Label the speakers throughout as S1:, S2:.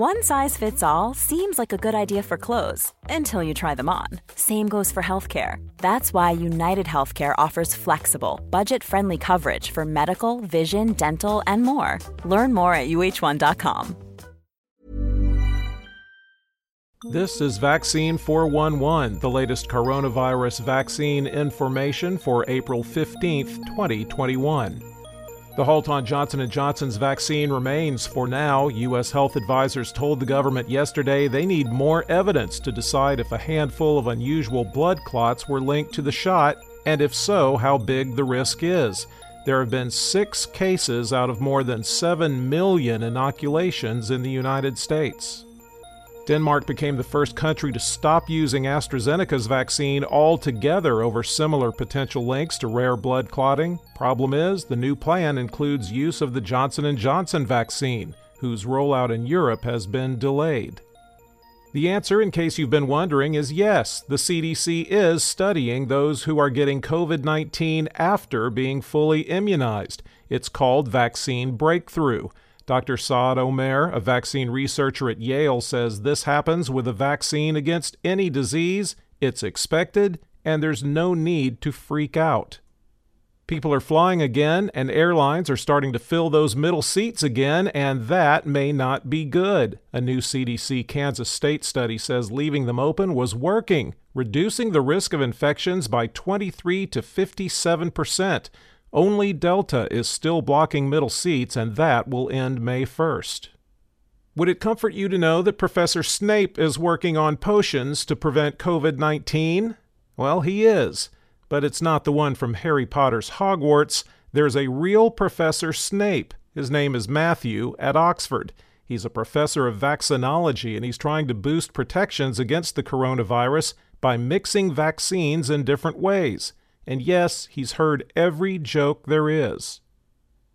S1: One size fits all seems like a good idea for clothes until you try them on. Same goes for healthcare. That's why United Healthcare offers flexible, budget friendly coverage for medical, vision, dental, and more. Learn more at uh1.com.
S2: This is Vaccine 411, the latest coronavirus vaccine information for April 15th, 2021. The halt on Johnson & Johnson's vaccine remains for now. US health advisors told the government yesterday they need more evidence to decide if a handful of unusual blood clots were linked to the shot and if so, how big the risk is. There have been 6 cases out of more than 7 million inoculations in the United States. Denmark became the first country to stop using AstraZeneca's vaccine altogether over similar potential links to rare blood clotting. Problem is, the new plan includes use of the Johnson & Johnson vaccine, whose rollout in Europe has been delayed. The answer, in case you've been wondering, is yes, the CDC is studying those who are getting COVID 19 after being fully immunized. It's called vaccine breakthrough. Dr. Saad Omer, a vaccine researcher at Yale, says this happens with a vaccine against any disease. It's expected, and there's no need to freak out. People are flying again, and airlines are starting to fill those middle seats again, and that may not be good. A new CDC Kansas State study says leaving them open was working, reducing the risk of infections by 23 to 57 percent. Only Delta is still blocking middle seats, and that will end May 1st. Would it comfort you to know that Professor Snape is working on potions to prevent COVID 19? Well, he is, but it's not the one from Harry Potter's Hogwarts. There's a real Professor Snape. His name is Matthew at Oxford. He's a professor of vaccinology, and he's trying to boost protections against the coronavirus by mixing vaccines in different ways. And yes, he's heard every joke there is.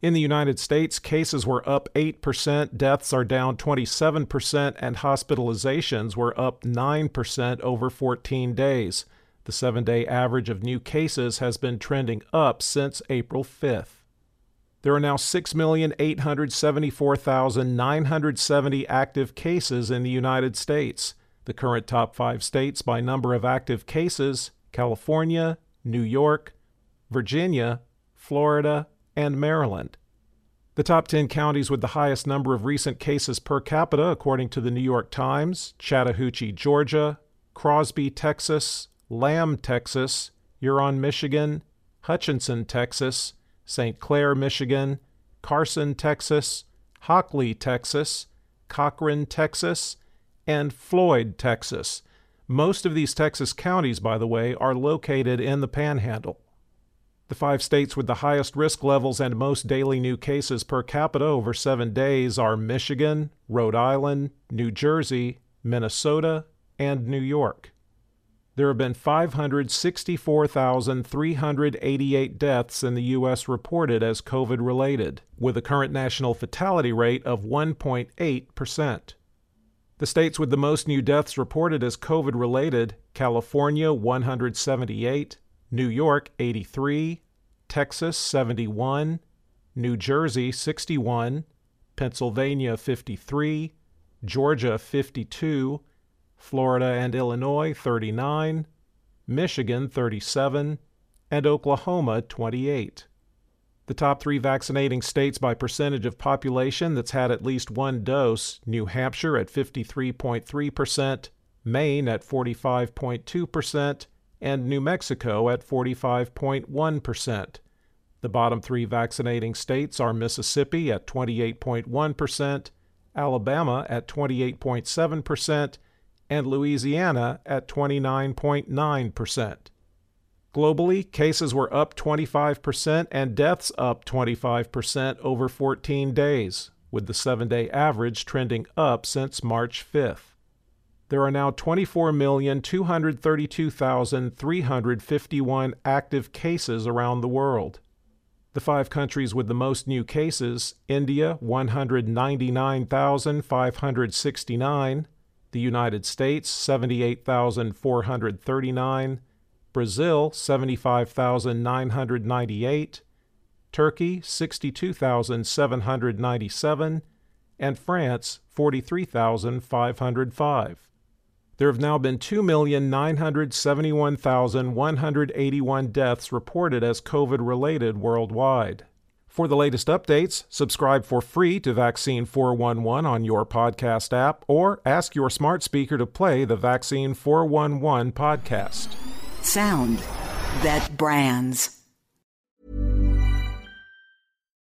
S2: In the United States, cases were up 8%, deaths are down 27%, and hospitalizations were up 9% over 14 days. The seven day average of new cases has been trending up since April 5th. There are now 6,874,970 active cases in the United States. The current top five states by number of active cases California, New York, Virginia, Florida, and Maryland. The top 10 counties with the highest number of recent cases per capita, according to the New York Times Chattahoochee, Georgia, Crosby, Texas, Lamb, Texas, Huron, Michigan, Hutchinson, Texas, St. Clair, Michigan, Carson, Texas, Hockley, Texas, Cochran, Texas, and Floyd, Texas. Most of these Texas counties, by the way, are located in the Panhandle. The five states with the highest risk levels and most daily new cases per capita over seven days are Michigan, Rhode Island, New Jersey, Minnesota, and New York. There have been 564,388 deaths in the U.S. reported as COVID related, with a current national fatality rate of 1.8 percent. The states with the most new deaths reported as COVID related California 178, New York 83, Texas 71, New Jersey 61, Pennsylvania 53, Georgia 52, Florida and Illinois 39, Michigan 37, and Oklahoma 28. The top three vaccinating states by percentage of population that's had at least one dose New Hampshire at 53.3%, Maine at 45.2%, and New Mexico at 45.1%. The bottom three vaccinating states are Mississippi at 28.1%, Alabama at 28.7%, and Louisiana at 29.9%. Globally, cases were up 25% and deaths up 25% over 14 days, with the seven day average trending up since March 5th. There are now 24,232,351 active cases around the world. The five countries with the most new cases India, 199,569, the United States, 78,439, Brazil 75,998, Turkey 62,797, and France 43,505. There have now been 2,971,181 deaths reported as COVID related worldwide. For the latest updates, subscribe for free to Vaccine 411 on your podcast app or ask your smart speaker to play the Vaccine 411 podcast.
S3: Sound that brands.